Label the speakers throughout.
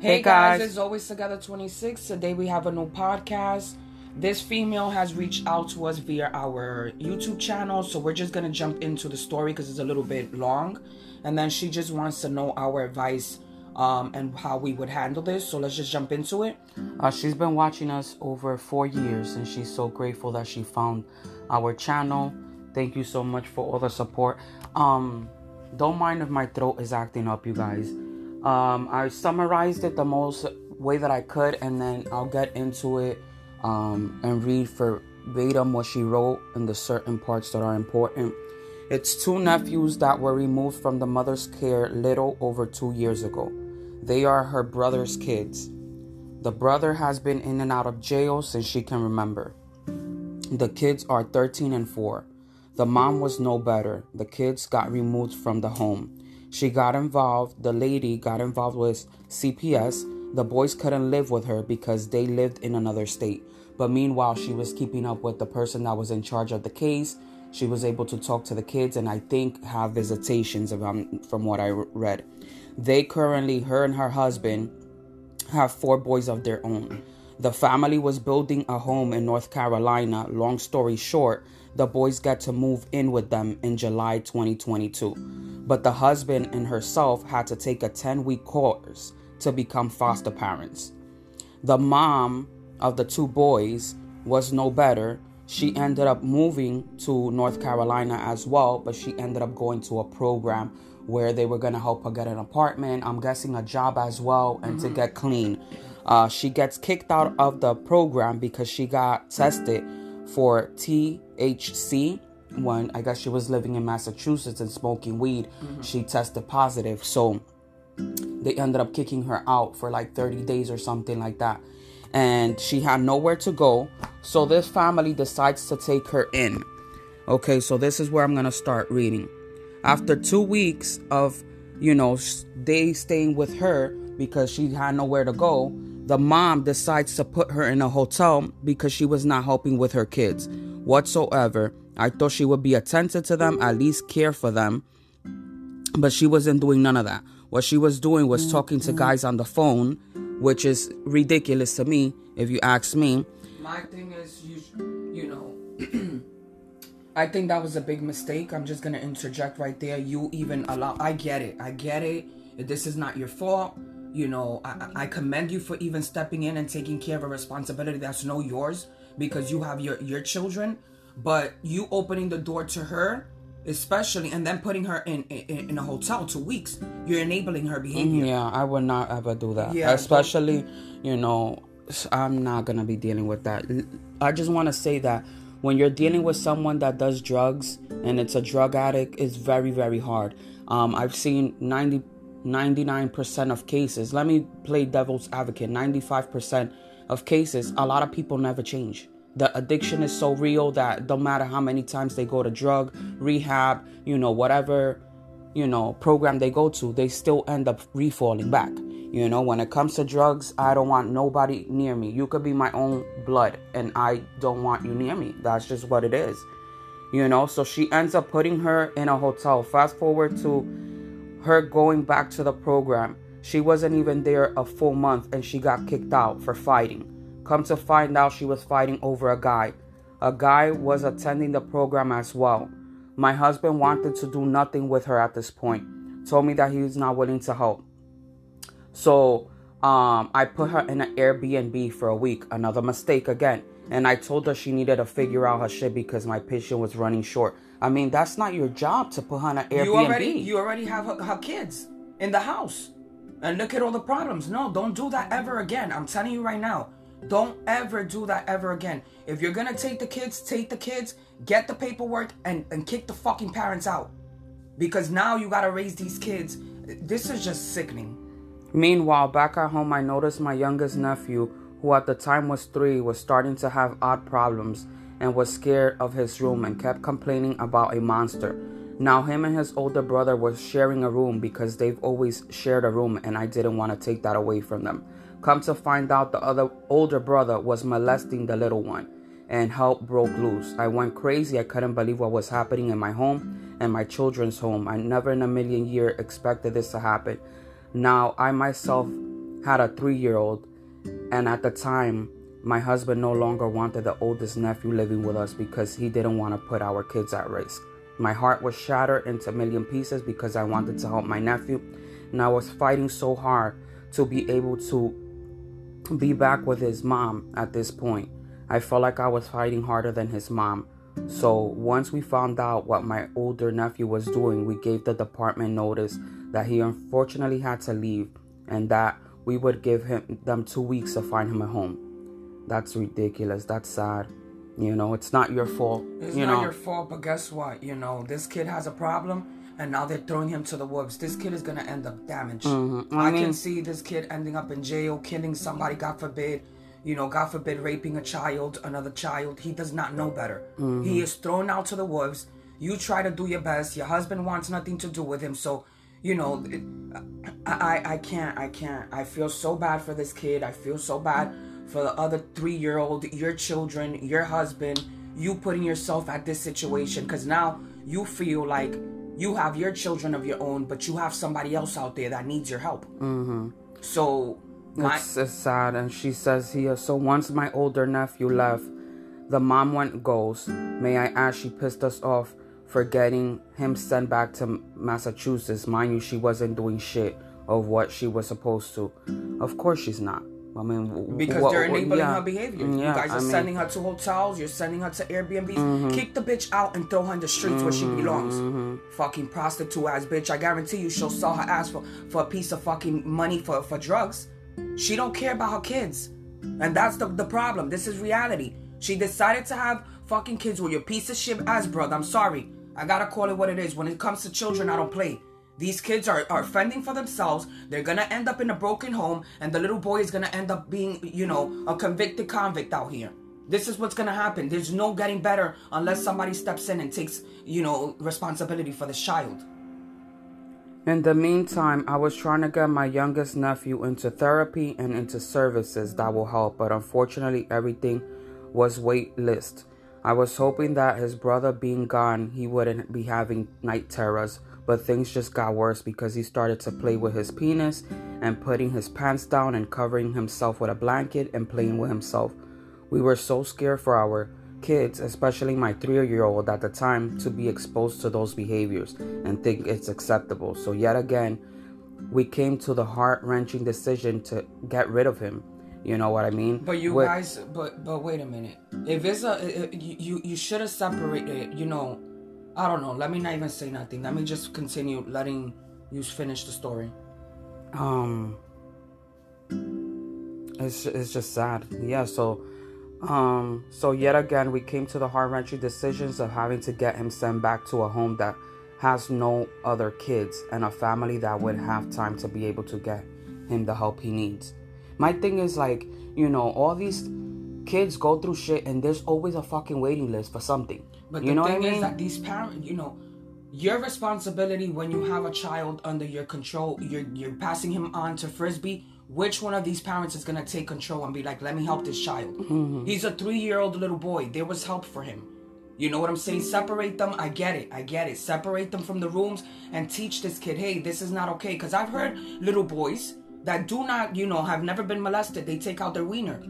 Speaker 1: Hey guys, it's always together 26. Today we have a new podcast. This female has reached out to us via our YouTube channel, so we're just gonna jump into the story because it's a little bit long, and then she just wants to know our advice um, and how we would handle this. So let's just jump into it.
Speaker 2: Uh, she's been watching us over four years, and she's so grateful that she found our channel. Thank you so much for all the support. Um, don't mind if my throat is acting up, you guys. Um, I summarized it the most way that I could, and then I'll get into it um, and read verbatim what she wrote in the certain parts that are important. It's two nephews that were removed from the mother's care little over two years ago. They are her brother's kids. The brother has been in and out of jail since she can remember. The kids are 13 and 4. The mom was no better. The kids got removed from the home. She got involved, the lady got involved with CPS. The boys couldn't live with her because they lived in another state. But meanwhile, she was keeping up with the person that was in charge of the case. She was able to talk to the kids and I think have visitations from what I read. They currently, her and her husband, have four boys of their own. The family was building a home in North Carolina. Long story short, the boys got to move in with them in July 2022. But the husband and herself had to take a 10 week course to become foster parents. The mom of the two boys was no better. She ended up moving to North Carolina as well, but she ended up going to a program where they were going to help her get an apartment, I'm guessing a job as well, and mm-hmm. to get clean. Uh, she gets kicked out of the program because she got tested for THC when I guess she was living in Massachusetts and smoking weed. Mm-hmm. She tested positive. So they ended up kicking her out for like 30 days or something like that. And she had nowhere to go. So this family decides to take her in. Okay, so this is where I'm going to start reading. After two weeks of, you know, they staying with her because she had nowhere to go, the mom decides to put her in a hotel because she was not helping with her kids whatsoever. I thought she would be attentive to them, at least care for them, but she wasn't doing none of that. What she was doing was talking to guys on the phone, which is ridiculous to me, if you ask me.
Speaker 1: My thing is, you, you know, I think that was a big mistake. I'm just gonna interject right there. You even allow. I get it. I get it. This is not your fault you know I, I commend you for even stepping in and taking care of a responsibility that's no yours because you have your your children. But you opening the door to her especially and then putting her in in, in a hotel two weeks you're enabling her behavior.
Speaker 2: Yeah i would not ever do that. Yeah, especially you know i'm not gonna be dealing with that. I just want to say that when you're dealing with someone that does drugs and it's a drug addict it's very very hard. Um, i've seen 90 99% of cases, let me play devil's advocate 95% of cases, a lot of people never change. The addiction is so real that don't matter how many times they go to drug, rehab, you know, whatever, you know, program they go to, they still end up refalling back. You know, when it comes to drugs, I don't want nobody near me. You could be my own blood, and I don't want you near me. That's just what it is. You know, so she ends up putting her in a hotel. Fast forward to her going back to the program. She wasn't even there a full month and she got kicked out for fighting. Come to find out, she was fighting over a guy. A guy was attending the program as well. My husband wanted to do nothing with her at this point. Told me that he was not willing to help. So um, I put her in an Airbnb for a week. Another mistake again. And I told her she needed to figure out her shit because my patient was running short. I mean, that's not your job to put her on an Airbnb.
Speaker 1: You already, you already have her, her kids in the house. And look at all the problems. No, don't do that ever again. I'm telling you right now. Don't ever do that ever again. If you're gonna take the kids, take the kids, get the paperwork, and, and kick the fucking parents out. Because now you gotta raise these kids. This is just sickening.
Speaker 2: Meanwhile, back at home, I noticed my youngest nephew, who at the time was three, was starting to have odd problems and was scared of his room and kept complaining about a monster. Now, him and his older brother were sharing a room because they've always shared a room, and I didn't want to take that away from them. Come to find out, the other older brother was molesting the little one, and help broke loose. I went crazy. I couldn't believe what was happening in my home and my children's home. I never in a million years expected this to happen. Now, I myself had a three year old, and at the time, my husband no longer wanted the oldest nephew living with us because he didn't want to put our kids at risk. My heart was shattered into a million pieces because I wanted to help my nephew, and I was fighting so hard to be able to be back with his mom at this point. I felt like I was fighting harder than his mom. So once we found out what my older nephew was doing, we gave the department notice that he unfortunately had to leave and that we would give him them 2 weeks to find him a home. That's ridiculous. That's sad. You know, it's not your fault.
Speaker 1: It's
Speaker 2: you
Speaker 1: not
Speaker 2: know,
Speaker 1: your fault, but guess what? You know, this kid has a problem, and now they're throwing him to the wolves. This kid is gonna end up damaged.
Speaker 2: Mhm.
Speaker 1: I,
Speaker 2: I mean-
Speaker 1: can see this kid ending up in jail, killing somebody. God forbid. You know, God forbid, raping a child, another child. He does not know better.
Speaker 2: Mm-hmm.
Speaker 1: He is thrown out to the wolves. You try to do your best. Your husband wants nothing to do with him. So, you know, it, I, I, I can't, I can't. I feel so bad for this kid. I feel so bad for the other three-year-old, your children, your husband. You putting yourself at this situation because now you feel like you have your children of your own, but you have somebody else out there that needs your help. Mm-hmm. So, my,
Speaker 2: It's, it's sad. And she says here, so once my older nephew left, the mom went ghost. May I ask, she pissed us off for getting him sent back to Massachusetts. Mind you, she wasn't doing shit of what she was supposed to. Of course she's not. I mean,
Speaker 1: because
Speaker 2: what-
Speaker 1: they're enabling
Speaker 2: yeah.
Speaker 1: her behavior.
Speaker 2: Mm,
Speaker 1: you guys are
Speaker 2: I mean-
Speaker 1: sending her to hotels. You're sending her to Airbnbs.
Speaker 2: Mm-hmm.
Speaker 1: Kick the bitch out and throw her in the streets where she belongs. Fucking prostitute ass bitch. I guarantee you, she'll sell her ass for, for a piece of fucking money for for drugs. She don't care about her kids, and that's the the problem. This is reality. She decided to have fucking kids with your piece of shit ass brother. I'm sorry. I gotta call it what it is. When it comes to children, I don't play. These kids are, are fending for themselves. They're gonna end up in a broken home, and the little boy is gonna end up being, you know, a convicted convict out here. This is what's gonna happen. There's no getting better unless somebody steps in and takes, you know, responsibility for this child.
Speaker 2: In the meantime, I was trying to get my youngest nephew into therapy and into services that will help, but unfortunately, everything was wait list. I was hoping that his brother being gone, he wouldn't be having night terrors, but things just got worse because he started to play with his penis and putting his pants down and covering himself with a blanket and playing with himself. We were so scared for our kids, especially my three year old at the time, to be exposed to those behaviors and think it's acceptable. So, yet again, we came to the heart wrenching decision to get rid of him. You know what I mean?
Speaker 1: But you
Speaker 2: With-
Speaker 1: guys, but but wait a minute. If it's a, you you, you should have separated. You know, I don't know. Let me not even say nothing. Let me just continue letting you finish the story.
Speaker 2: um it's it's just sad yeah so um so yet again we came to the heart-wrenching decisions of having to get him sent back to a home that has no other kids and a family that would have time to be able to get him the help he needs my thing is like you know all these kids go through shit and there's always a fucking waiting list for something
Speaker 1: But
Speaker 2: you
Speaker 1: the
Speaker 2: know
Speaker 1: thing
Speaker 2: I mean?
Speaker 1: is that these parents, you know, your responsibility when you have a child under your control, you're you're passing him on to frisbee. Which one of these parents is gonna take control and be like, "Let me help this child"?
Speaker 2: Mm-hmm.
Speaker 1: He's a three-year-old little boy. There was help for him. You know what I'm saying? Separate them. I get it. I get it. Separate them from the rooms and teach this kid, hey, this is not okay. Because I've heard little boys that do not, you know, have never been molested. They take out their wiener.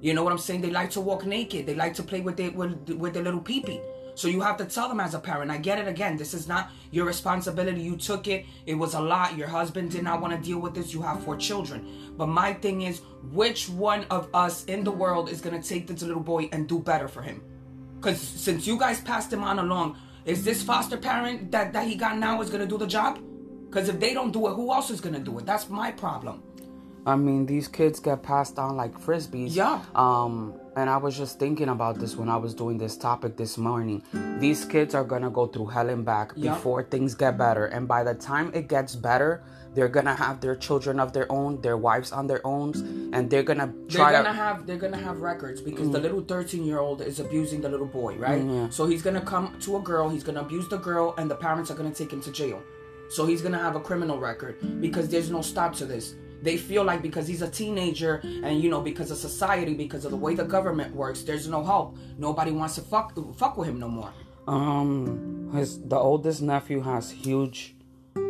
Speaker 1: You know what I'm saying? They like to walk naked. They like to play with their with, with their little peepee. So you have to tell them as a parent. I get it again. This is not your responsibility. You took it. It was a lot. Your husband did not want to deal with this. You have four children. But my thing is, which one of us in the world is gonna take this little boy and do better for him? Because since you guys passed him on along, is this foster parent that, that he got now is gonna do the job? Because if they don't do it, who else is gonna do it? That's my problem.
Speaker 2: I mean, these kids get passed down like frisbees.
Speaker 1: Yeah.
Speaker 2: Um, and I was just thinking about this when I was doing this topic this morning. These kids are gonna go through hell and back before things get better, and by the time it gets better, they're gonna have their children of their own, their wives on their own, and they're gonna try
Speaker 1: they're gonna
Speaker 2: to.
Speaker 1: have they're gonna have records because the little 13 year old is abusing the little boy right so he's gonna come to a girl he's gonna abuse the girl and the parents are gonna take him to jail so he's gonna have a criminal record because there's no stop to this they feel like because he's a teenager and you know because of society because of the way the government works there's no help nobody wants to fuck fuck with him no more
Speaker 2: Um, his the oldest nephew has huge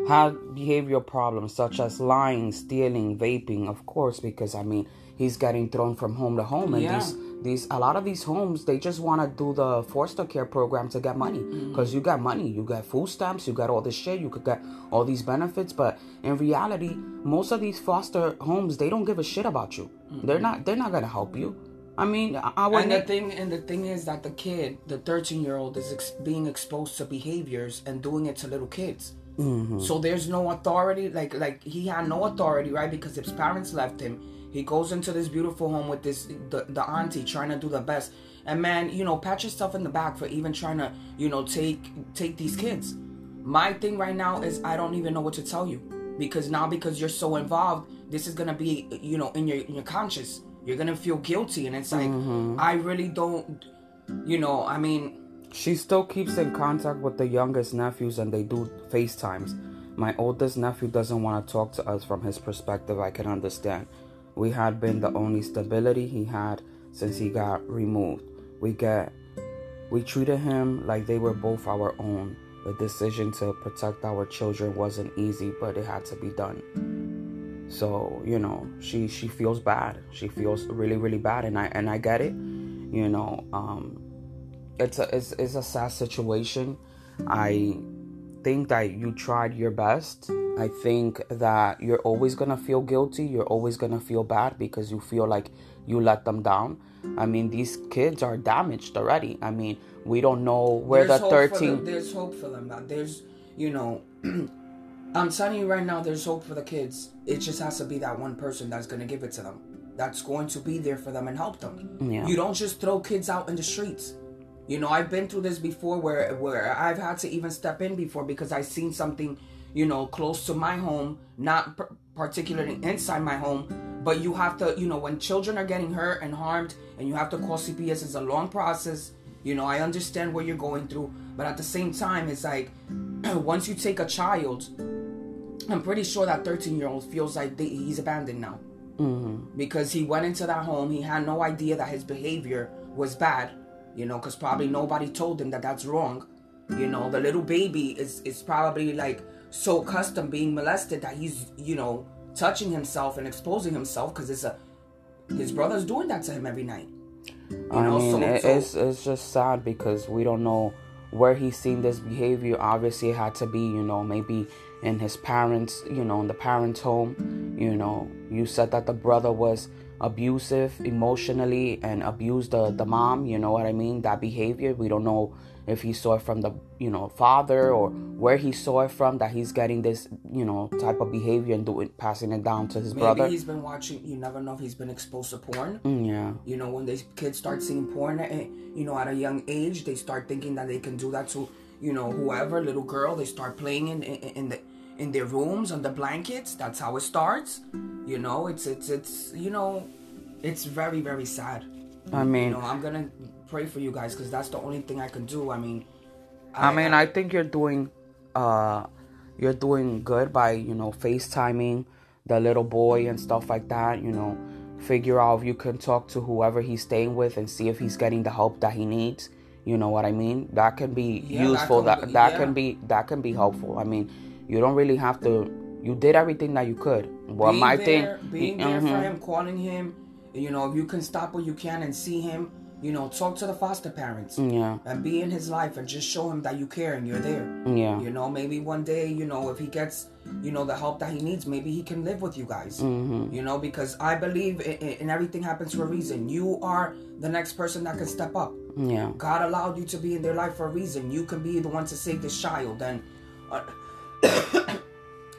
Speaker 2: had behavioral problems such as lying, stealing, vaping, of course, because I mean he's getting thrown from home to home, and
Speaker 1: Yeah.
Speaker 2: these these a lot of these homes they just want to do the foster care program to get money
Speaker 1: Mm-hmm.
Speaker 2: because you got money, you got food stamps, you got all this shit, you could get all these benefits, but in reality, most of these foster homes they don't give a shit about you. They're not they're not gonna help you. I mean, I- our
Speaker 1: and the thing and the thing is that the kid, the 13 year old, is ex- being exposed to behaviors and doing it to little kids.
Speaker 2: Mm-hmm.
Speaker 1: So there's no authority. Like like he had no authority, right? Because his parents left him. He goes into this beautiful home with this the, the auntie trying to do the best. And man, you know, pat yourself in the back for even trying to, you know, take take these kids. My thing right now is I don't even know what to tell you because now because you're so involved, this is gonna be you know in your in your conscious. You're gonna feel guilty, and it's like mm-hmm. I really don't. You know, I mean,
Speaker 2: She still keeps in contact with the youngest nephews and they do FaceTimes. My oldest nephew doesn't want to talk to us from his perspective. I can understand. We had been the only stability he had since he got removed. We get we treated him like they were both our own. The decision to protect our children wasn't easy, but it had to be done. So, you know, she she feels bad. She feels really really bad and I and I get it. You know, um it's a it's, it's a sad situation i think that you tried your best i think that you're always gonna feel guilty you're always gonna feel bad because you feel like you let them down i mean these kids are damaged already i mean we don't know where
Speaker 1: there's
Speaker 2: the
Speaker 1: hope for
Speaker 2: 13
Speaker 1: them. There's hope for them. Now. There's, you know, I'm telling you right now, there's hope for the kids. It just has to be that one person that's gonna give it to them. That's going to be there for them and help them.
Speaker 2: Yeah.
Speaker 1: You don't just throw kids out in the streets. You know, I've been through this before where where I've had to even step in before because I've seen something, you know, close to my home, not p- particularly inside my home, but you have to, you know, when children are getting hurt and harmed and you have to call CPS, it's a long process. You know, I understand what you're going through, but at the same time, it's like once you take a child, I'm pretty sure that 13 year old feels like they, he's abandoned now mm-hmm. because he went into that home. He had no idea that his behavior was bad, you know, because probably nobody told him that that's wrong. You know, the little baby is is probably like so accustomed being molested that he's you know touching himself and exposing himself because it's a his brother's doing that to him every night. You
Speaker 2: I
Speaker 1: know,
Speaker 2: mean,
Speaker 1: so-
Speaker 2: it,
Speaker 1: so-
Speaker 2: it's it's just sad because we don't know where he's seen this behavior. Obviously, it had to be, you know, maybe in his parents, you know, in the parents' home. You know, you said that the brother was abusive emotionally and abused the the mom. You know what I mean? That behavior. We don't know if he saw it from the you know father or where he saw it from that he's getting this you know type of behavior and doing passing it down to his
Speaker 1: Maybe
Speaker 2: brother.
Speaker 1: he's been watching. You never know if he's been exposed to porn.
Speaker 2: Mm, yeah.
Speaker 1: You know, when these kids start seeing porn, at, you know, at a young age, they start thinking that they can do that to, you know, whoever, little girl. They start playing in in, in the in their rooms on the blankets. That's how it starts. You know, it's it's it's you know, it's very very sad.
Speaker 2: I mean,
Speaker 1: You know, I'm gonna pray for you guys because that's the only thing I can do. I mean,
Speaker 2: I mean, I think you're doing, uh, you're doing good by you know FaceTiming the little boy and stuff like that. You know, figure out if you can talk to whoever he's staying with and see if he's getting the help that he needs. You know what I mean? That can be
Speaker 1: Yeah, that
Speaker 2: useful.
Speaker 1: can
Speaker 2: That that
Speaker 1: yeah.
Speaker 2: can be that can be helpful. I mean, you don't really have to. You did everything that you could. Well,
Speaker 1: being
Speaker 2: my
Speaker 1: there,
Speaker 2: thing,
Speaker 1: being there
Speaker 2: Mhm.
Speaker 1: for him, calling him. You know, if you can stop what you can and see him, you know, talk to the foster parents
Speaker 2: Yeah,
Speaker 1: and be in his life and just show him that you care and you're there.
Speaker 2: yeah,
Speaker 1: You know, maybe one day, you know, if he gets, you know, the help that he needs, maybe he can live with you guys.
Speaker 2: Mm-hmm.
Speaker 1: You know, because I believe in, in everything happens for a reason. You are the next person that can step up.
Speaker 2: yeah.
Speaker 1: God allowed you to be in their life for a reason. You can be the one to save this child. And, uh,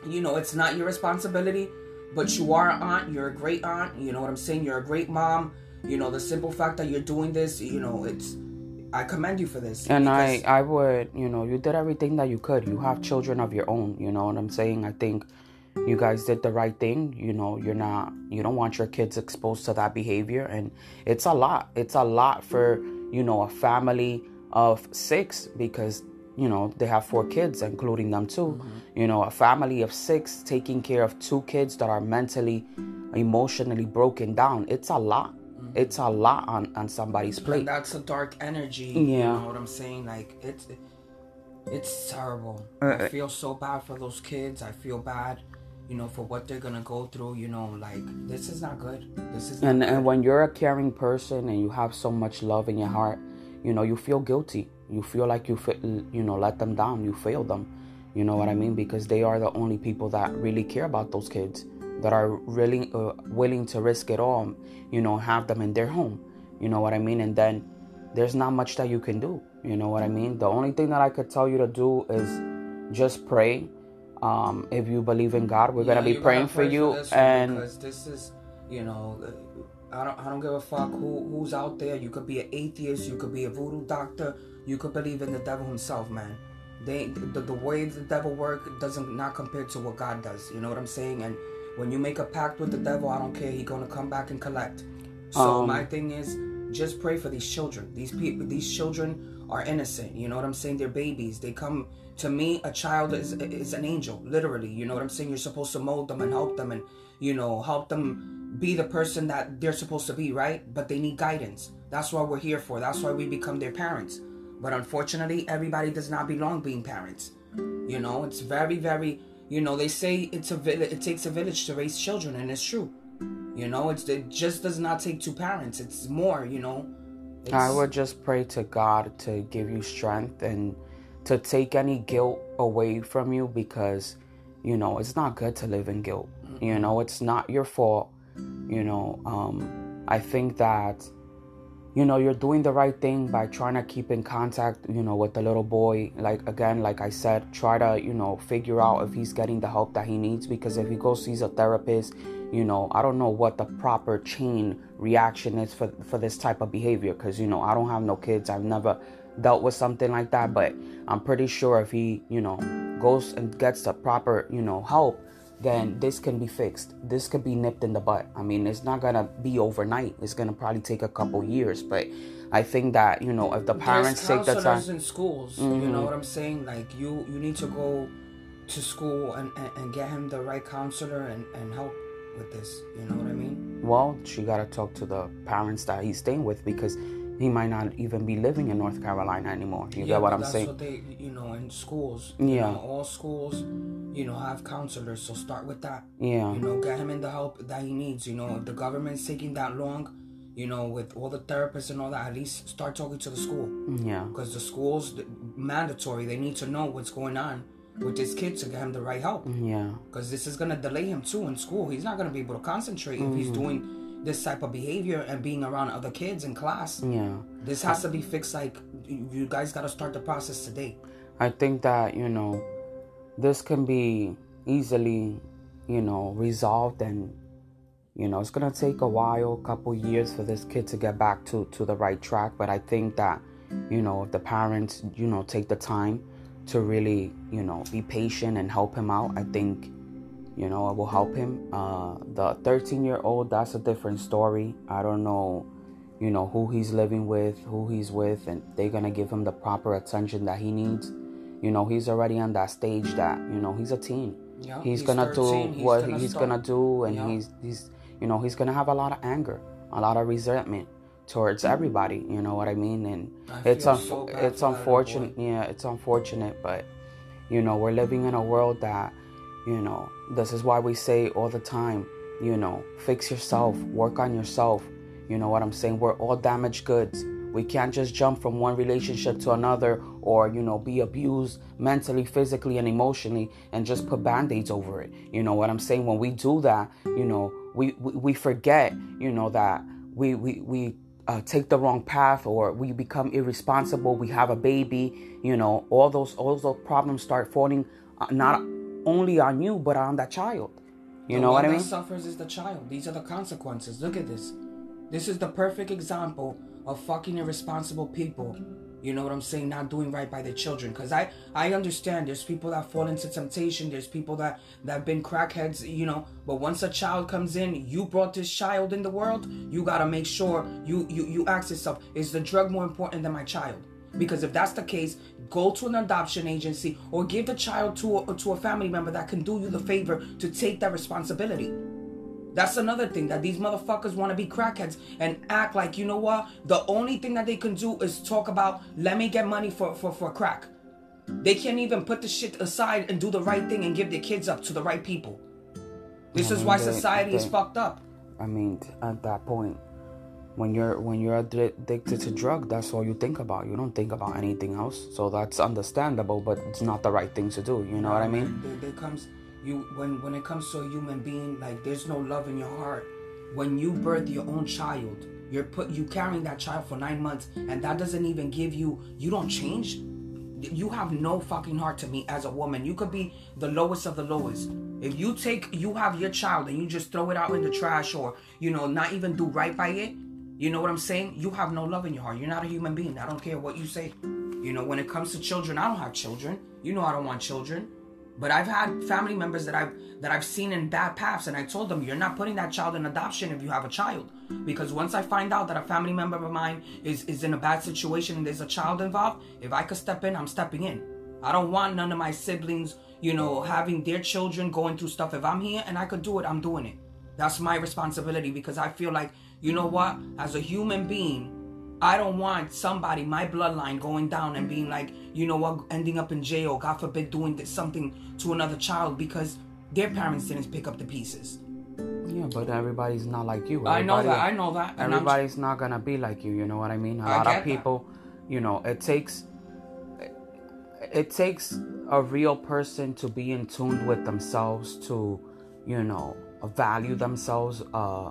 Speaker 1: you know, it's not your responsibility, but you are an aunt. You're a great aunt. You know what I'm saying? You're a great mom. You know, the simple fact that you're doing this, you know, it's, I commend you for this.
Speaker 2: And I, I would, you know, you did everything that you could. You have children of your own. You know what I'm saying? I think you guys did the right thing. You know, you're not, you don't want your kids exposed to that behavior. And it's a lot. It's a lot for, you know, a family of six because, you know, they have four kids, including them too. Mm-hmm. You know, a family of six taking care of two kids that are mentally, emotionally broken down. It's a lot. It's a lot on, on somebody's plate.
Speaker 1: And that's a dark energy. You
Speaker 2: Yeah.
Speaker 1: know what I'm saying? Like it's it's terrible.
Speaker 2: Uh,
Speaker 1: I feel so bad for those kids. I feel bad, you know, for what they're gonna go through. You know, like this is not good. This is not
Speaker 2: and
Speaker 1: good.
Speaker 2: and when you're a caring person and you have so much love in your heart you know you feel guilty you feel like you fa- you know let them down you fail them you know what i mean because they are the only people that really care about those kids that are really uh, willing to risk it all you know have them in their home you know what i mean and then there's not much that you can do you know what i mean the only thing that i could tell you to do is just pray um, if you believe in god we're
Speaker 1: Yeah,
Speaker 2: gonna be praying for
Speaker 1: pray
Speaker 2: you
Speaker 1: this
Speaker 2: and
Speaker 1: because this is, you know, I don't, I don't give a fuck who who's out there. You could be an atheist, you could be a voodoo doctor, you could believe in the devil himself, man. They the, the way the devil work doesn't not compare to what God does. You know what I'm saying? And when you make a pact with the devil, I don't care. He gonna come back and collect. So
Speaker 2: Um,
Speaker 1: my thing is, just pray for these children. These people, these children are innocent. You know what I'm saying? They're babies. They come to me. A child is is an angel, literally. You know what I'm saying? You're supposed to mold them and help them, and you know help them be the person that they're supposed to be, right? But they need guidance. That's what we're here for. That's why we become their parents. But unfortunately, everybody does not belong being parents. You know, it's very, very. You know, they say it's a village. It takes a village to raise children, and it's true. You know, it's it just does not take two parents. It's more. You know. It's,
Speaker 2: I would just pray to God to give you strength and to take any guilt away from you because, you know, it's not good to live in guilt. You know, it's not your fault. You know, um, I think that, you know, you're doing the right thing by trying to keep in contact, you know, with the little boy. Like, again, like I said, try to, you know, figure out if he's getting the help that he needs because if he goes sees a therapist, you know, I don't know what the proper chain reaction is for, for this type of behavior because, you know, I don't have no kids. I've never dealt with something like that, but I'm pretty sure if he, you know, goes and gets the proper, you know, help, then this can be fixed. This could be nipped in the butt. I mean, it's not gonna be overnight. It's gonna probably take a couple years, but I think that you know if the parents
Speaker 1: There's
Speaker 2: take the time.
Speaker 1: in schools. You know mm-hmm. what I'm saying? Like you, you need to go to school and, and, and get him the right counselor and, and help with this. You know what I mean?
Speaker 2: Well, she gotta talk to the parents that he's staying with because he might not even be living in North Carolina anymore. You get what I'm
Speaker 1: that's
Speaker 2: saying?
Speaker 1: what they, you know, in schools. You
Speaker 2: Yeah.
Speaker 1: know, all schools, you know, have counselors. So start with that.
Speaker 2: Yeah.
Speaker 1: You know, get him in the help that he needs. You know, if the government's taking that long, you know, with all the therapists and all that, at least start talking to the school.
Speaker 2: Yeah.
Speaker 1: Because the schools, mandatory, they need to know what's going on with this kid to get him the right help.
Speaker 2: Yeah.
Speaker 1: Because this is going to delay him too in school. He's not going to be able to concentrate if he's mm-hmm. doing this type of behavior and being around other kids in class.
Speaker 2: Yeah.
Speaker 1: This has to be fixed. Like, you guys got to start the process today.
Speaker 2: I think that, you know, this can be easily, you know, resolved and you know, it's gonna take a while, a couple years for this kid to get back to, to the right track. But I think that, you know, if the parents, you know, take the time to really, you know, be patient and help him out, I think, you know, it will help him. Uh, the 13 year old, that's a different story. I don't know, you know, who he's living with, who he's with, and they're gonna give him the proper attention that he needs. You know, he's already on that stage that, you know, he's a teen.
Speaker 1: Yeah,
Speaker 2: he's,
Speaker 1: he's
Speaker 2: gonna
Speaker 1: 13,
Speaker 2: do
Speaker 1: he's
Speaker 2: what
Speaker 1: gonna
Speaker 2: he's
Speaker 1: start.
Speaker 2: gonna do, and
Speaker 1: Yeah.
Speaker 2: he's he's you know he's gonna have a lot of anger, a lot of resentment towards everybody. You know what I mean? And
Speaker 1: I
Speaker 2: it's unf-
Speaker 1: so
Speaker 2: it's
Speaker 1: for that little
Speaker 2: unfortunate. Yeah, it's unfortunate, but you know we're living in a world that you know this is why we say all the time. You know, fix yourself, work on yourself. You know what I'm saying? We're all damaged goods. We can't just jump from one relationship to another or, you know, be abused mentally, physically, and emotionally and just put band aids over it. You know what I'm saying? When we do that, you know, we, we, we forget, you know, that we, we, we uh, take the wrong path or we become irresponsible. We have a baby, you know, all those, all those problems start falling uh, not only on you, but on that child. You
Speaker 1: The
Speaker 2: know what I mean?
Speaker 1: that suffers is the child. These are the consequences. Look at this. This is the perfect example of fucking irresponsible people. You know what I'm saying? Not doing right by their children. Cause I I understand. There's people that fall into temptation. There's people that that have been crackheads. You know. But once a child comes in, you brought this child in the world. You gotta make sure you you you ask yourself: Is the drug more important than my child? Because if that's the case, go to an adoption agency or give the child to a, to a family member that can do you the favor to take that responsibility. That's another thing that these motherfuckers want to be crackheads and act like, you know what? The only thing that they can do is talk about, let me get money for, for, for crack. They can't even put the shit aside and do the right thing and give their kids up to the right people. This
Speaker 2: I
Speaker 1: is
Speaker 2: mean,
Speaker 1: why
Speaker 2: they-
Speaker 1: society is fucked up.
Speaker 2: I mean, at that point, when you're when you're addicted to drug, that's all you think about. You don't think about anything else. So that's understandable, but it's not the right thing to do. You know what I mean?
Speaker 1: There, comes you when when it comes to a human being, like there's no love in your heart. When you birth your own child, you're put you carrying that child for nine months, and that doesn't even give you. You don't change. You have no fucking heart to me as a woman. You could be the lowest of the lowest. If you take, you have your child and you just throw it out in the trash, or you know, not even do right by it. You know what I'm saying? You have no love in your heart. You're not a human being. I don't care what you say. You know, when it comes to children, I don't have children. You know I don't want children. But I've had family members that I've that I've seen in bad paths, and I told them, "You're not putting that child in adoption if you have a child." Because once I find out that a family member of mine is is in a bad situation and there's a child involved, if I could step in, I'm stepping in. I don't want none of my siblings, you know, having their children going through stuff. If I'm here and I could do it, I'm doing it. That's my responsibility because I feel like, you know what, as a human being, I don't want somebody, my bloodline, going down and being like, you know what, ending up in jail, God forbid, doing this, something to another child because their parents didn't pick up the pieces.
Speaker 2: Yeah, but everybody's not like you.
Speaker 1: I know that. I know that.
Speaker 2: Everybody's not gonna be like you. You know what I mean? A
Speaker 1: I
Speaker 2: lot of
Speaker 1: that.
Speaker 2: people, you know, it takes it takes a real person to be in tune with themselves to, you know, value themselves, uh,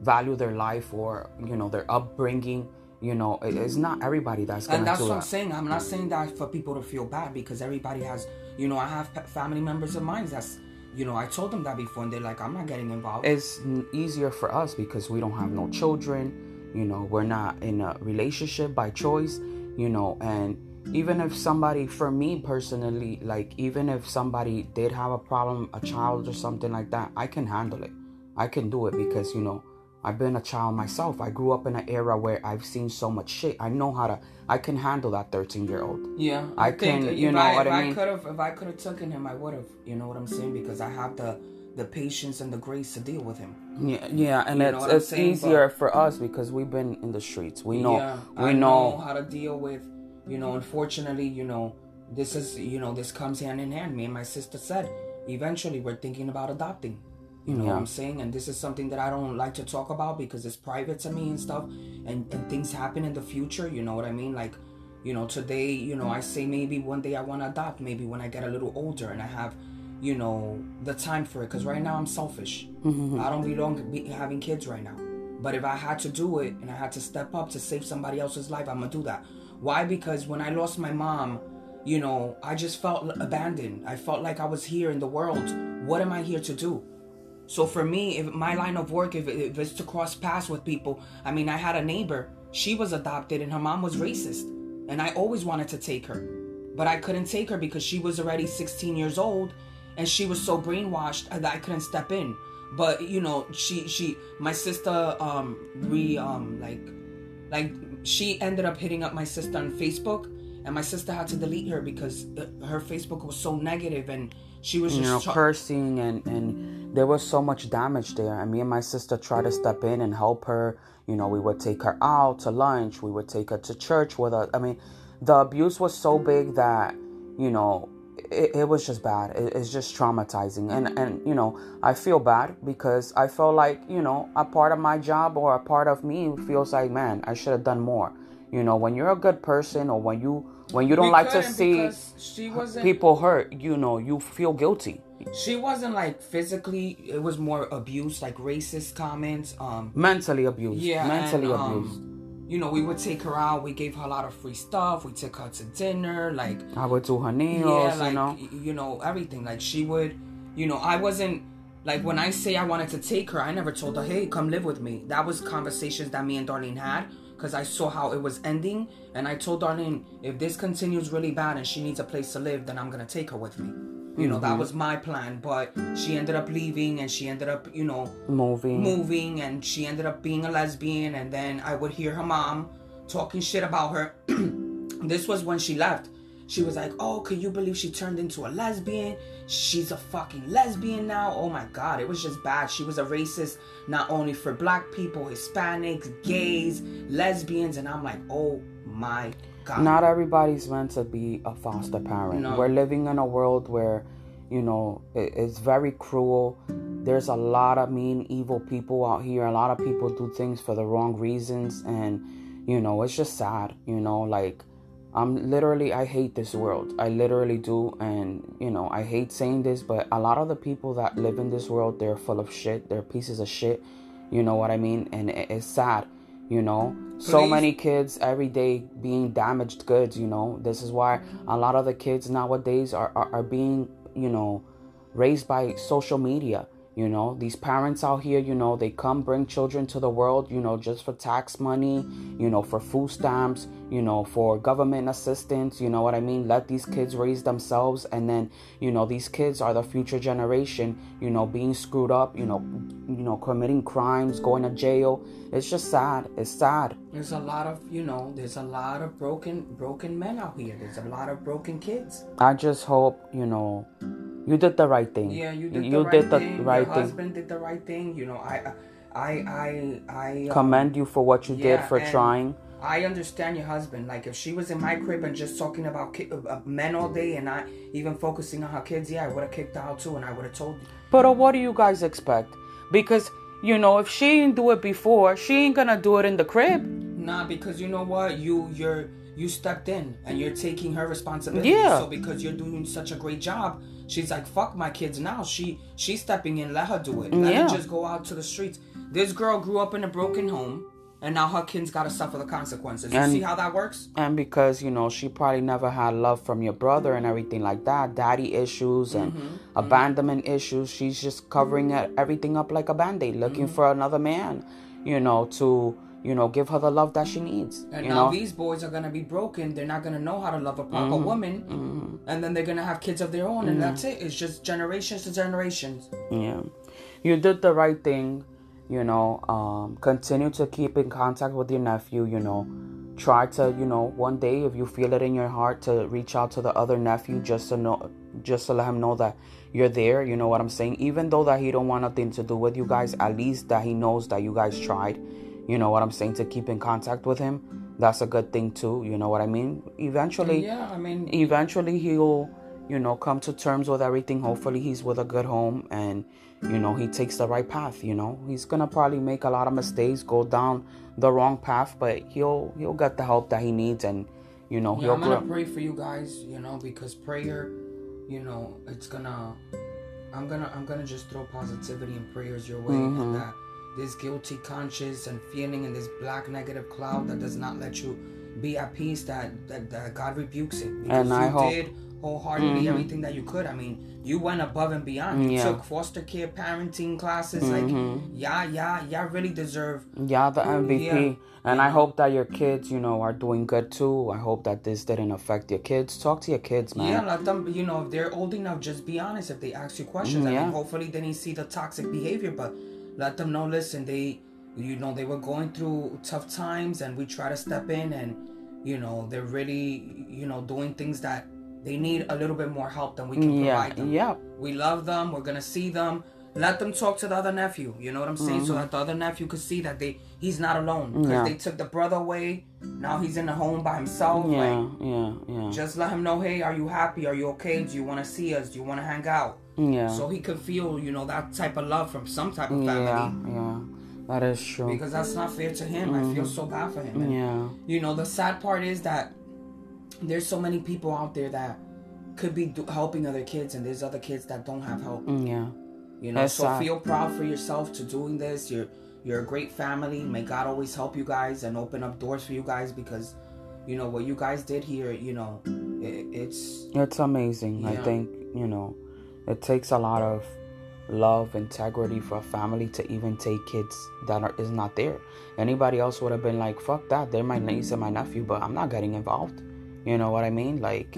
Speaker 2: value their life or you know their upbringing. You know, it- it's not mm-hmm. everybody that's gonna
Speaker 1: and that's what I'm saying. I'm not saying that for people to feel bad because everybody has, you know, I have family members of mine that's, you know, I told them that before and they're like, I'm not getting involved.
Speaker 2: it's easier for us because we don't have no children you know we're not in a relationship by choice you know and even if somebody for me personally like even if somebody did have a problem a child or something like that i can handle it i can do it because you know i've been a child myself i grew up in an era where i've seen so much shit i know how to i can handle that 13 year old
Speaker 1: Yeah,
Speaker 2: I
Speaker 1: think
Speaker 2: can- you know
Speaker 1: I,
Speaker 2: what
Speaker 1: if
Speaker 2: I mean?
Speaker 1: could have, if I could have taken him, I would have. You know what I'm saying? Because I have the the patience and the grace to deal with him.
Speaker 2: yeah yeah and
Speaker 1: You
Speaker 2: it's it's
Speaker 1: saying?
Speaker 2: easier for us because we've been in the streets we know
Speaker 1: yeah,
Speaker 2: we
Speaker 1: I
Speaker 2: know
Speaker 1: how to deal with. You know, unfortunately, you know, this is you know this comes hand in hand. Me and my sister said, eventually we're thinking about adopting. You know
Speaker 2: Yeah.
Speaker 1: what I'm saying? And this is something that I don't like to talk about because it's private to me and stuff. And and things happen in the future. You know what I mean? Like, you know, today, you know, I say maybe one day I want to adopt. Maybe when I get a little older and I have, you know, the time for it. Because right now I'm selfish. Mm-hmm. I don't belong be having kids right now. But if I had to do it and I had to step up to save somebody else's life, I'm gonna do that. Why? Because when I lost my mom, you know, I just felt abandoned. I felt like I was here in the world. What am I here to do? So for me, if my line of work, if, if it's to cross paths with people, I mean, I had a neighbor. She was adopted and her mom was racist, and I always wanted to take her, but I couldn't take her because she was already 16 years old, and she was so brainwashed that I couldn't step in. But you know, she she my sister um we um like like she ended up hitting up my sister on Facebook, and my sister had to delete her because uh, her Facebook was so negative and she was
Speaker 2: you
Speaker 1: just
Speaker 2: know cursing and and there was so much damage there. And me and my sister tried to step in and help her. You know we would take her out to lunch. We would take her to church with us. I mean the abuse was so big that you know it, it was just bad. It, it's just traumatizing. And and you know i feel bad because i felt like you know a part of my job or a part of me feels like man i should have done more. You know when you're a good person or when you when you don't
Speaker 1: We
Speaker 2: like to see
Speaker 1: she wasn't
Speaker 2: people hurt you know you feel guilty.
Speaker 1: She wasn't like physically it was more abuse like racist comments um
Speaker 2: mentally abused
Speaker 1: yeah
Speaker 2: mentally
Speaker 1: and,
Speaker 2: abused.
Speaker 1: um, you know we would take her out we gave her a lot of free stuff we took her to dinner like
Speaker 2: i would do her nails
Speaker 1: yeah like
Speaker 2: you know
Speaker 1: you know everything. Like she would you know i wasn't like when i say i wanted to take her i never told her hey come live with me. That was conversations that me and darlene had because i saw how it was ending and i told darlene if this continues really bad and she needs a place to live then i'm gonna take her with me you know that mm-hmm. was my plan but she ended up leaving and she ended up you know
Speaker 2: moving
Speaker 1: moving and she ended up being a lesbian and then I would hear her mom talking shit about her. this was when she left. She was like, "Oh, can you believe she turned into a lesbian? She's a fucking lesbian now. Oh my god, it was just bad. She was a racist not only for black people, Hispanics, gays, lesbians and I'm like, "Oh my God.
Speaker 2: Not everybody's meant to be a foster parent.
Speaker 1: No.
Speaker 2: We're living in a world where, you know, it's very cruel. There's a lot of mean, evil people out here. A lot of people do things for the wrong reasons, and you know, it's just sad. You know, like I'm literally, I hate this world. I literally do, and you know, I hate saying this, but a lot of the people that live in this world, they're full of shit. They're pieces of shit. You know what I mean? And it's sad. You know, so many kids every day being damaged goods. You know, this is why a lot of the kids nowadays are are, are being, you know, raised by social media. You know, these parents out here, you know, they come bring children to the world, you know, just for tax money, you know, for food stamps, you know, for government assistance, you know what I mean? Let these kids raise themselves and then, you know, these kids are the future generation, you know, being screwed up, you know, you know, committing crimes, going to jail. It's just sad. It's sad.
Speaker 1: There's a lot of, you know, there's a lot of broken broken men out here. There's a lot of broken kids.
Speaker 2: I just hope, you know, you did the right thing.
Speaker 1: Yeah, you did
Speaker 2: you
Speaker 1: the right
Speaker 2: did the
Speaker 1: thing.
Speaker 2: right
Speaker 1: Your
Speaker 2: thing.
Speaker 1: husband did the right thing. You know, I, I, I, I um,
Speaker 2: Commend you for what you did for trying.
Speaker 1: I understand your husband. Like, if she was in my crib and just talking about ki- uh, men all day and not even focusing on her kids, yeah, I would have kicked her out too, and I would have told you.
Speaker 2: But uh, what do you guys expect? Because you know, if she didn't do it before, she ain't gonna do it in the crib.
Speaker 1: Nah, because you know what, you you're you stepped in and you're taking her responsibility.
Speaker 2: Yeah.
Speaker 1: So because you're doing such a great job, she's like, "Fuck my kids now." She she's stepping in. Let her do it. Let
Speaker 2: Yeah.
Speaker 1: her just go out to the streets. This girl grew up in a broken home, and now her kids got to suffer the consequences. You
Speaker 2: And-
Speaker 1: see how that works?
Speaker 2: And because you know she probably never had love from your brother and everything like that, daddy issues and mm-hmm. Mm-hmm. abandonment issues. She's just covering it, everything up like a band-aid, looking mm-hmm. for another man, you know, to you know give her the love that she needs.
Speaker 1: And now
Speaker 2: know,
Speaker 1: these boys are gonna be broken. They're not gonna know how to love a proper woman, and then they're gonna have kids of their own, and that's it. It's just generations to generations.
Speaker 2: Yeah. You did the right thing, you know. Um, continue to keep in contact with your nephew, you know. Try to, you know, one day if you feel it in your heart to reach out to the other nephew just to know just to let him know that you're there, you know what I'm saying? Even though that he don't want nothing to do with you guys, at least that he knows that you guys tried. You know what I'm saying? To keep in contact with him. That's a good thing too, you know what I mean? Eventually
Speaker 1: Yeah, I mean,
Speaker 2: eventually he'll you know come to terms with everything hopefully he's with a good home and you know he takes the right path you know he's gonna probably make a lot of mistakes go down the wrong path but he'll he'll get the help that he needs and you know
Speaker 1: Yeah,
Speaker 2: he'll
Speaker 1: I'm gonna
Speaker 2: grow
Speaker 1: pray for you guys, you know, because prayer, you know, it's gonna, I'm gonna, I'm gonna just throw positivity and prayers your way,
Speaker 2: Mm-hmm.
Speaker 1: and that this guilty conscience and feeling and this black negative cloud that does not let you be at peace, that that, that God rebukes it because
Speaker 2: And I
Speaker 1: you
Speaker 2: hope- Mm-hmm.
Speaker 1: did wholeheartedly everything that you could. I mean, you went above and beyond. You
Speaker 2: Yeah.
Speaker 1: took foster care parenting classes.
Speaker 2: Mm-hmm.
Speaker 1: Like, yeah, yeah, yeah, really deserve
Speaker 2: yeah the mvp
Speaker 1: Yeah.
Speaker 2: and i hope that your kids you know are doing good too i hope that this didn't affect your kids talk to your kids man
Speaker 1: Yeah, let them, you know, if they're old enough, just be honest. If they ask you questions, I mean, hopefully they didn't see the toxic behavior, but let them know, listen, they, you know, they were going through tough times and we try to step in and, you know, they're really, you know, doing things that they need a little bit more help than we can
Speaker 2: yeah
Speaker 1: provide them.
Speaker 2: yeah
Speaker 1: We love them. We're gonna see them. Let them talk to the other nephew. You know what I'm saying? So that the other nephew could see that they he's not alone. Because
Speaker 2: Mm-hmm. Yeah.
Speaker 1: they took the brother away. Now he's in the home by himself.
Speaker 2: yeah
Speaker 1: Like,
Speaker 2: yeah yeah
Speaker 1: just let him know, hey, are you happy? Are you okay? Do you want to see us? Do you want to hang out?
Speaker 2: Yeah
Speaker 1: So he could feel, you know, that type of love from some type of family.
Speaker 2: yeah yeah that is true
Speaker 1: Because that's not fair to him. I feel mm-hmm. so bad for him. And,
Speaker 2: yeah
Speaker 1: You know, the sad part is that there's so many people out there that could be do- helping other kids, and there's other kids that don't have help.
Speaker 2: Mm, yeah
Speaker 1: You know,
Speaker 2: That's
Speaker 1: so
Speaker 2: sad.
Speaker 1: feel proud for yourself to doing this. You're you're a great family. May God always help you guys and open up doors for you guys because, you know, what you guys did here, you know, it, it's
Speaker 2: It's amazing. I think, you know, it takes a lot of love, integrity for a family to even take kids that are is not there. Anybody else would have been like, fuck that, they're my niece and my nephew, but I'm not getting involved. You know what I mean? Like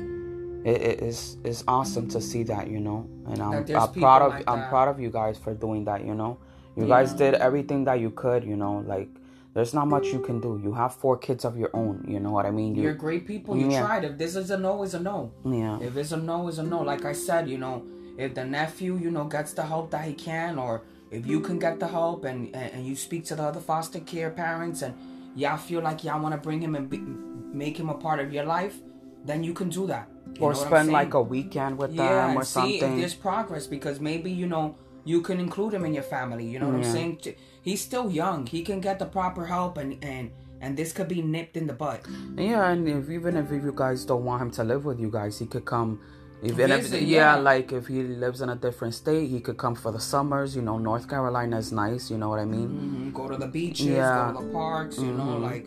Speaker 2: it, it is it's awesome to see that, you know. And I'm, I'm proud of
Speaker 1: like
Speaker 2: I'm proud of you guys for doing that, you know. You guys did everything that you could, you know, like there's not much you can do. You have four kids of your own, you know what I mean? You
Speaker 1: you're great people. You
Speaker 2: Yeah.
Speaker 1: tried. If this is a no, is a no.
Speaker 2: Yeah.
Speaker 1: If it's a no, is a no. Like I said, you know, if the nephew, you know, gets the help that he can, or if you can get the help and and, and you speak to the other foster care parents and y'all feel like y'all want to bring him and be, make him a part of your life, then you can do that. You
Speaker 2: or
Speaker 1: know what I'm
Speaker 2: spend like a weekend with
Speaker 1: yeah,
Speaker 2: them or
Speaker 1: and see if
Speaker 2: something.
Speaker 1: there's progress because maybe you know you can include him in your family. You know what I'm saying? He's still young. He can get the proper help, and and and this could be nipped in the bud.
Speaker 2: Yeah, and if even if you guys don't want him to live with you guys, he could come. If,
Speaker 1: Visit,
Speaker 2: yeah,
Speaker 1: yeah.
Speaker 2: like if he lives in a different state, he could come for the summers. You know, North Carolina is nice. You know what I mean?
Speaker 1: Mhm, Go to the beaches,
Speaker 2: Yeah. Mm-hmm.
Speaker 1: go to the parks. You know, like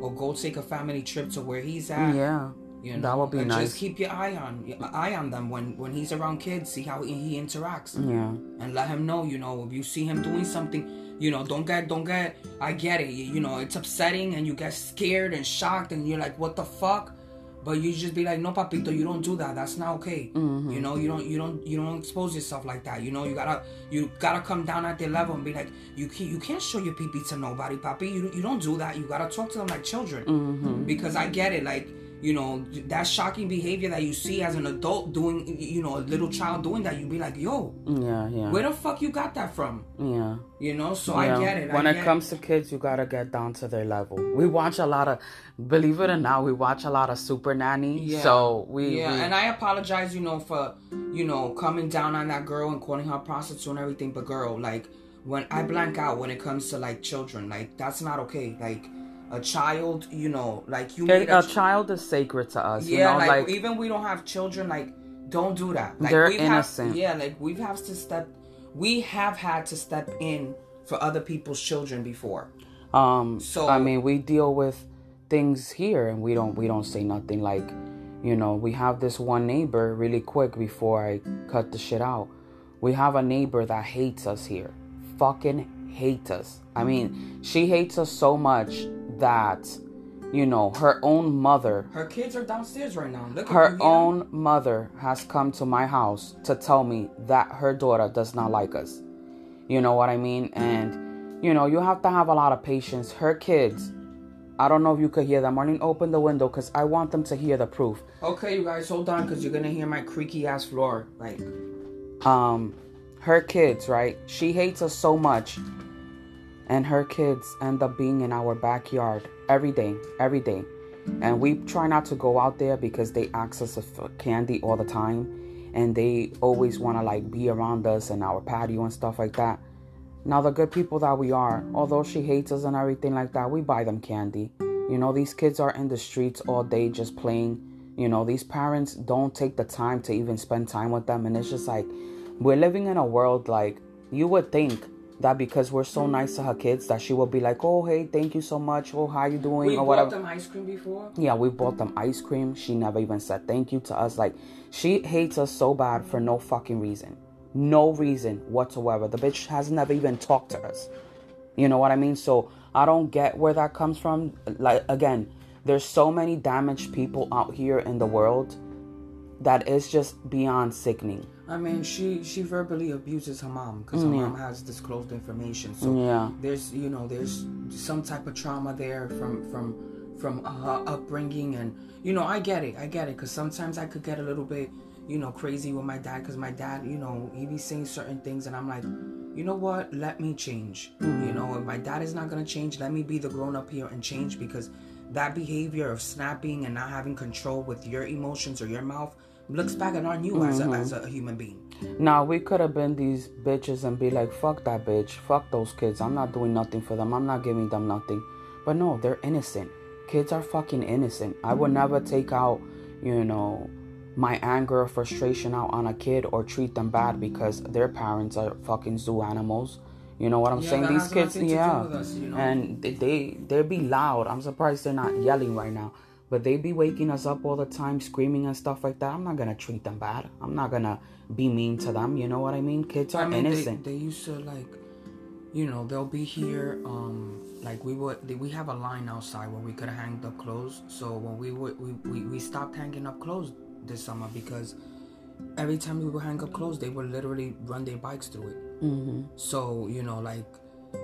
Speaker 1: or go take a family trip to where he's at.
Speaker 2: Yeah,
Speaker 1: You know,
Speaker 2: that would be
Speaker 1: and
Speaker 2: nice.
Speaker 1: Just keep your eye on eye on them when when he's around kids. See how he, he interacts,
Speaker 2: yeah,
Speaker 1: and let him know. You know, if you see him doing something, you know, don't get don't get. I get it. You know, it's upsetting, and you get scared and shocked, and you're like, what the fuck. But you just be like, no, papito, you don't do that. That's not okay.
Speaker 2: Mm-hmm.
Speaker 1: You know, you don't, you don't, you don't expose yourself like that. You know, you gotta, you gotta come down at their level and be like, you can't, you can't show your pee to nobody, papi. You, you don't do that. You gotta talk to them like children.
Speaker 2: Mm-hmm.
Speaker 1: Because I get it, like, you know, that shocking behavior that you see as an adult doing, you know, a little child doing that, you'd be like, yo,
Speaker 2: yeah, yeah,
Speaker 1: where the fuck you got that from?
Speaker 2: yeah.
Speaker 1: You know, so
Speaker 2: Yeah.
Speaker 1: I get it.
Speaker 2: When it comes to kids, you gotta get down to their level. We watch a lot of, believe it or not, we watch a lot of Super Nanny.
Speaker 1: Yeah.
Speaker 2: So we,
Speaker 1: Yeah,
Speaker 2: we
Speaker 1: and I apologize, you know, for you know coming down on that girl and calling her a prostitute and everything. But girl, like when I blank out when it comes to like children, like that's not okay. Like a child, you know, like you
Speaker 2: a,
Speaker 1: a,
Speaker 2: a
Speaker 1: ch-
Speaker 2: child is sacred to us.
Speaker 1: yeah,
Speaker 2: you know,
Speaker 1: like,
Speaker 2: like,
Speaker 1: even we don't have children, like don't do that. Like
Speaker 2: They're
Speaker 1: we've
Speaker 2: innocent.
Speaker 1: Have, yeah, like we've have to step, we have had to step in for other people's children before.
Speaker 2: Um,
Speaker 1: So-
Speaker 2: I mean, we deal with things here, and we don't we don't say nothing. Like, you know, we have this one neighbor. Really quick before I cut the shit out, we have a neighbor that hates us here. Fucking hates us. I mean, she hates us so much that, you know, her own mother
Speaker 1: Her kids are downstairs right now. Look,
Speaker 2: her
Speaker 1: at you hear them?
Speaker 2: own mother has come to my house to tell me that her daughter does not like us. You know what I mean? And, you know, you have to have a lot of patience. Her kids, I don't know if you could hear them. Marlene, open the window because I want them to hear the proof.
Speaker 1: Okay, you guys, hold on, cause you're gonna hear my creaky ass floor. Like,
Speaker 2: Um, her kids, right? She hates us so much. And her kids end up being in our backyard every day, every day. And we try not to go out there because they ask us for candy all the time. And they always want to like be around us and our patio and stuff like that. Now, the good people that we are, although she hates us and everything like that, we buy them candy. You know, these kids are in the streets all day just playing. You know, these parents don't take the time to even spend time with them. And it's just like, we're living in a world like you would think that because we're so nice to her kids that she will be like, oh, hey, thank you so much. Oh, how you doing?
Speaker 1: we
Speaker 2: or
Speaker 1: bought
Speaker 2: whatever.
Speaker 1: them ice cream before.
Speaker 2: Yeah, we bought them ice cream. She never even said thank you to us. Like, she hates us so bad for no fucking reason. No reason whatsoever. The bitch has never even talked to us. You know what I mean? So I don't get where that comes from. Like, again, there's so many damaged people out here in the world that is just beyond sickening.
Speaker 1: I mean, she she verbally abuses her mom because her mm. mom has disclosed information. So
Speaker 2: Yeah.
Speaker 1: there's you know there's some type of trauma there from from from her upbringing, and you know I get it, I get it, because sometimes I could get a little bit you know crazy with my dad, because my dad you know he be saying certain things, and I'm like, you know what, let me change. You know, if my dad is not gonna change, let me be the grown up here and change because that behavior of snapping and not having control with your emotions or your mouth looks back on on you as, a, mm-hmm. as a human being.
Speaker 2: Now we could have been these bitches and be like, fuck that bitch, fuck those kids. I'm not doing nothing for them. I'm not giving them nothing. But no, they're innocent. Kids are fucking innocent. I would never take out, you know, my anger or frustration out on a kid or treat them bad because their parents are fucking zoo animals. You know what I'm
Speaker 1: Yeah,
Speaker 2: saying? These kids,
Speaker 1: nothing to do
Speaker 2: yeah,
Speaker 1: us, you know?
Speaker 2: and they, they they be loud. I'm surprised they're not yelling right now, but they be waking us up all the time, screaming and stuff like that. I'm not gonna treat them bad. I'm not gonna be mean to them. You know what I mean? Kids are
Speaker 1: I mean, they,
Speaker 2: innocent.
Speaker 1: they used to like, you know, they'll be here. Um, like we would, we have a line outside where we could hang up clothes. So when we would, we, we, we stopped hanging up clothes this summer because every time we would hang up clothes, they would literally run their bikes through it.
Speaker 2: mm-hmm.
Speaker 1: So you know, like,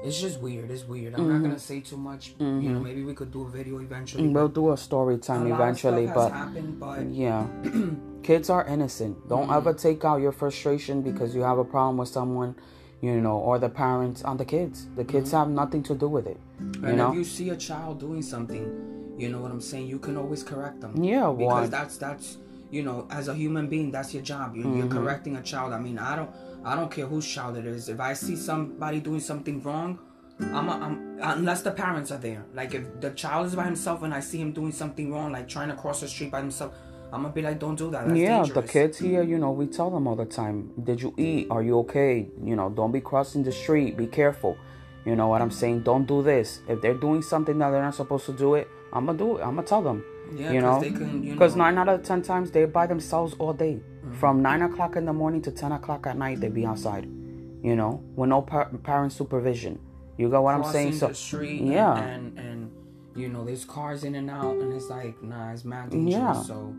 Speaker 1: it's just weird. It's weird. I'm not gonna say too much. You know, maybe we could do a video eventually.
Speaker 2: We'll do a story time
Speaker 1: a
Speaker 2: eventually, but
Speaker 1: happened, but
Speaker 2: yeah, kids are innocent. Don't ever take out your frustration because you have a problem with someone. you know, or the parents on the kids. The kids have nothing to do with it. You
Speaker 1: Mm-hmm. and
Speaker 2: know?
Speaker 1: if you see a child doing something, you know what I'm saying. You can always correct them.
Speaker 2: Yeah,
Speaker 1: because that's that's you know, as a human being, that's your job. You, You're
Speaker 2: Mm-hmm.
Speaker 1: correcting a child. I mean, I don't I don't care whose child it is. If I see mm-hmm. somebody doing something wrong, I'm, a, I'm unless the parents are there. Like if the child is by himself and I see him doing something wrong, like trying to cross the street by himself, I'm gonna be like, don't do that. That's
Speaker 2: yeah,
Speaker 1: dangerous.
Speaker 2: the kids here, you know, we tell them all the time, did you eat? Are you okay? You know, don't be crossing the street. Be careful. You know what I'm saying? Don't do this. If they're doing something that they're not supposed to do it, I'm gonna do it. I'm gonna tell them.
Speaker 1: Yeah,
Speaker 2: you know,
Speaker 1: you
Speaker 2: because
Speaker 1: know-
Speaker 2: nine out of ten times they're by themselves all day. From nine o'clock in the morning to ten o'clock at night, they be outside. You know, with no par- parent supervision. You got what I'm saying? So
Speaker 1: the street
Speaker 2: yeah.
Speaker 1: and, and and you know there's cars in and out and it's like nah it's mad dangerous
Speaker 2: Yeah.
Speaker 1: so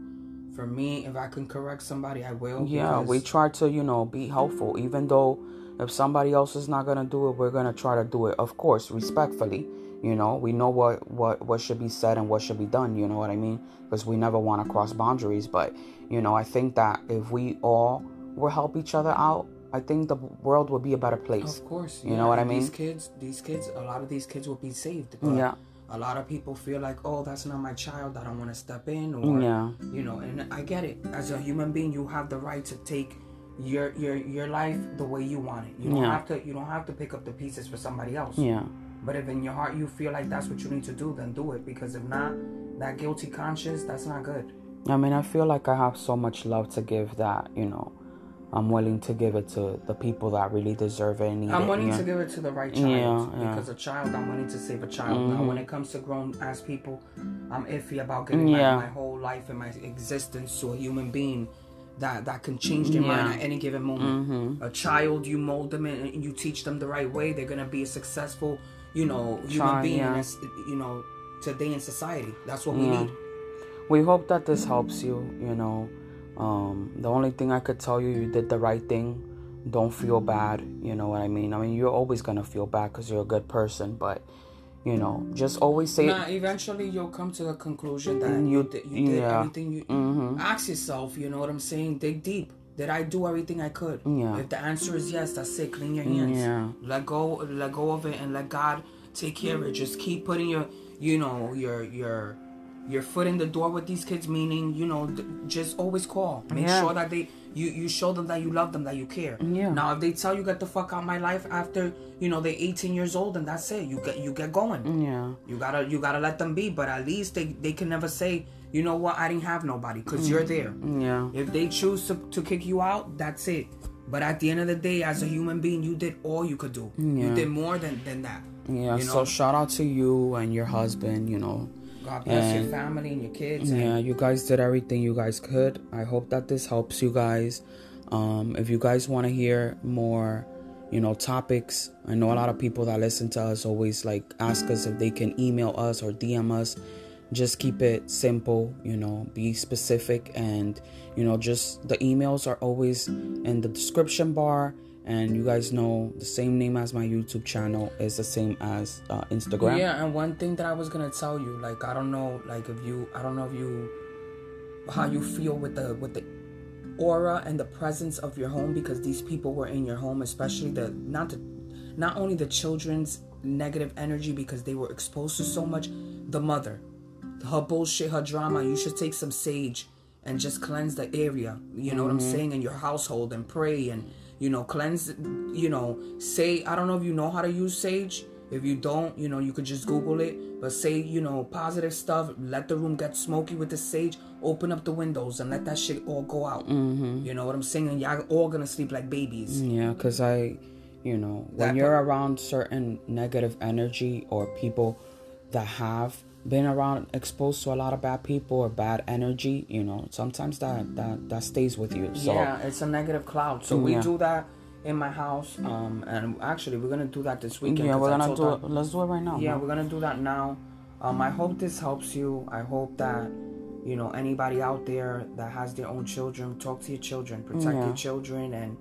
Speaker 1: for me if i can correct somebody i will
Speaker 2: Yeah, we try to, you know, be helpful, even though if somebody else is not gonna do it, we're gonna try to do it, of course, respectfully. You know, we know what what what should be said and what should be done. You know what I mean? Because we never want to cross boundaries. But you know, I think that if we all will help each other out, I think the world would be a better place.
Speaker 1: of course
Speaker 2: You know what I mean?
Speaker 1: these kids these kids a lot of these kids will be saved
Speaker 2: Yeah.
Speaker 1: a lot of people feel like oh that's not my child i don't want to step in or
Speaker 2: Yeah.
Speaker 1: you know and i get it as a human being you have the right to take your your your life the way you want it you don't
Speaker 2: Yeah.
Speaker 1: have to you don't have to pick up the pieces for somebody else
Speaker 2: Yeah.
Speaker 1: But if in your heart you feel like that's what you need to do, then do it. Because if not, that guilty conscience, that's not good.
Speaker 2: I mean, I feel like I have so much love to give that, you know, I'm willing to give it to the people that really deserve it and
Speaker 1: I'm
Speaker 2: it.
Speaker 1: willing
Speaker 2: yeah.
Speaker 1: to give it to the right child.
Speaker 2: Yeah, yeah. Mm-hmm.
Speaker 1: Because a child, I'm willing to save a child. Now, when it comes to grown ass people, I'm iffy about giving
Speaker 2: Yeah.
Speaker 1: my, my whole life and my existence to a human being that, that can change their mind
Speaker 2: Yeah. Mm-hmm.
Speaker 1: at any given moment. A child, you mold them and and you teach them the right way, they're to be a successful, you know, human
Speaker 2: Child,
Speaker 1: being,
Speaker 2: yeah.
Speaker 1: you know, today in society. That's what we
Speaker 2: Yeah.
Speaker 1: need.
Speaker 2: we hope that this helps you you know um, the only thing i could tell you you did the right thing don't feel bad you know what i mean i mean you're always gonna feel bad because you're a good person but you know just always say
Speaker 1: Nah, eventually you'll come to the conclusion that
Speaker 2: You-
Speaker 1: you did, you did
Speaker 2: yeah.
Speaker 1: everything you mm-hmm. ask yourself. You know what I'm saying? Dig deep. Did I do everything I could?
Speaker 2: Yeah.
Speaker 1: If the answer is yes, that's it. Clean your hands.
Speaker 2: Yeah.
Speaker 1: Let go. Let go of it and let God take care of it. Just keep putting your, you know, your your your foot in the door with these kids. Meaning, you know, th- just always call. Make
Speaker 2: Yeah.
Speaker 1: sure that they you you show them that you love them, that you care.
Speaker 2: Yeah.
Speaker 1: Now, if they tell you get the fuck out my life after you know they're 18 years old, and that's it. You get you get going.
Speaker 2: yeah
Speaker 1: You gotta you gotta let them be, but at least they they can never say, you know what, I didn't have nobody, cause you're there.
Speaker 2: yeah
Speaker 1: If they choose to, to kick you out, that's it. But at the end of the day, as a human being, you did all you could do. You did more than than that.
Speaker 2: yeah
Speaker 1: You
Speaker 2: so shout out to you and your husband you know
Speaker 1: God bless your family and your kids.
Speaker 2: Yeah, you guys did everything you guys could. I hope that this helps you guys. Um, if you guys want to hear more, you know, topics, I know a lot of people that listen to us always like ask us if they can email us or DM us. Just keep it simple, you know, be specific, and you know, just the emails are always in the description bar. And you guys know the same name as my YouTube channel is the same as uh, Instagram.
Speaker 1: yeah, and one thing that I was gonna tell you, like I don't know, like if you, I don't know if you, how you feel with the with the aura and the presence of your home because these people were in your home, especially the not the not only the children's negative energy because they were exposed to so much, the mother, her bullshit, her drama. You should take some sage and just cleanse the area. You know what I'm saying? In your household and pray and you know cleanse. You know, say I don't know if you know how to use sage. If you don't, you know, you could just Google it. But say, you know, positive stuff. Let the room get smoky with the sage. Open up the windows and let that shit all go out. Mm-hmm. You know what I'm saying? And y'all all gonna sleep like babies.
Speaker 2: Yeah, because I, you know, when
Speaker 1: That
Speaker 2: you're
Speaker 1: per-
Speaker 2: around certain negative energy or people that have been around exposed to a lot of bad people or bad energy, you know, sometimes that that that stays with you. So
Speaker 1: yeah, it's a negative cloud. So we
Speaker 2: Yeah.
Speaker 1: do that in my house. Um, and actually, we're gonna do that this weekend.
Speaker 2: Yeah, we're gonna do
Speaker 1: her-
Speaker 2: it. Let's do it right now.
Speaker 1: Yeah,
Speaker 2: man.
Speaker 1: we're gonna do that now. Um, I hope this helps you. I hope that you know anybody out there that has their own children, talk to your children, protect
Speaker 2: Yeah.
Speaker 1: your children, and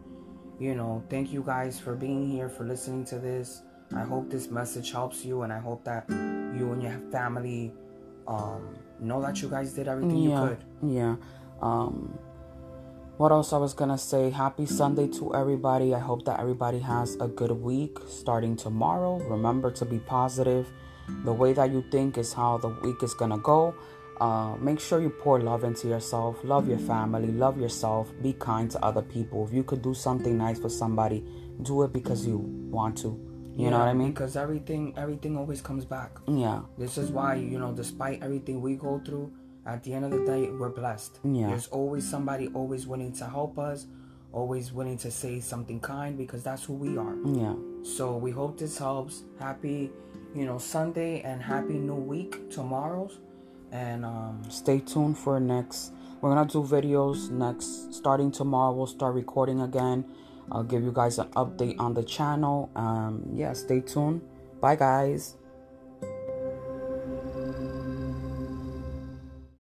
Speaker 1: you know, thank you guys for being here, for listening to this. I hope this message helps you, and I hope that you and your family um, know that you guys did everything
Speaker 2: yeah,
Speaker 1: you could.
Speaker 2: yeah. Um, what else I was gonna say? Happy Sunday to everybody. I hope that everybody has a good week starting tomorrow. Remember to be positive. The way that you think is how the week is gonna go. Uh, make sure you pour love into yourself, love your family, love yourself, be kind to other people. If you could do something nice for somebody, do it because you want to. You yeah, know what I mean?
Speaker 1: Because everything everything always comes back.
Speaker 2: Yeah.
Speaker 1: This is why, you know, despite everything we go through, at the end of the day, we're blessed.
Speaker 2: Yeah.
Speaker 1: There's always somebody always willing to help us, always willing to say something kind because that's who we are.
Speaker 2: Yeah.
Speaker 1: So we hope this helps. Happy, you know, Sunday and happy new week tomorrow's and um,
Speaker 2: stay tuned for next we're gonna do videos next starting tomorrow we'll start recording again i'll give you guys an update on the channel. Um yeah stay tuned. Bye guys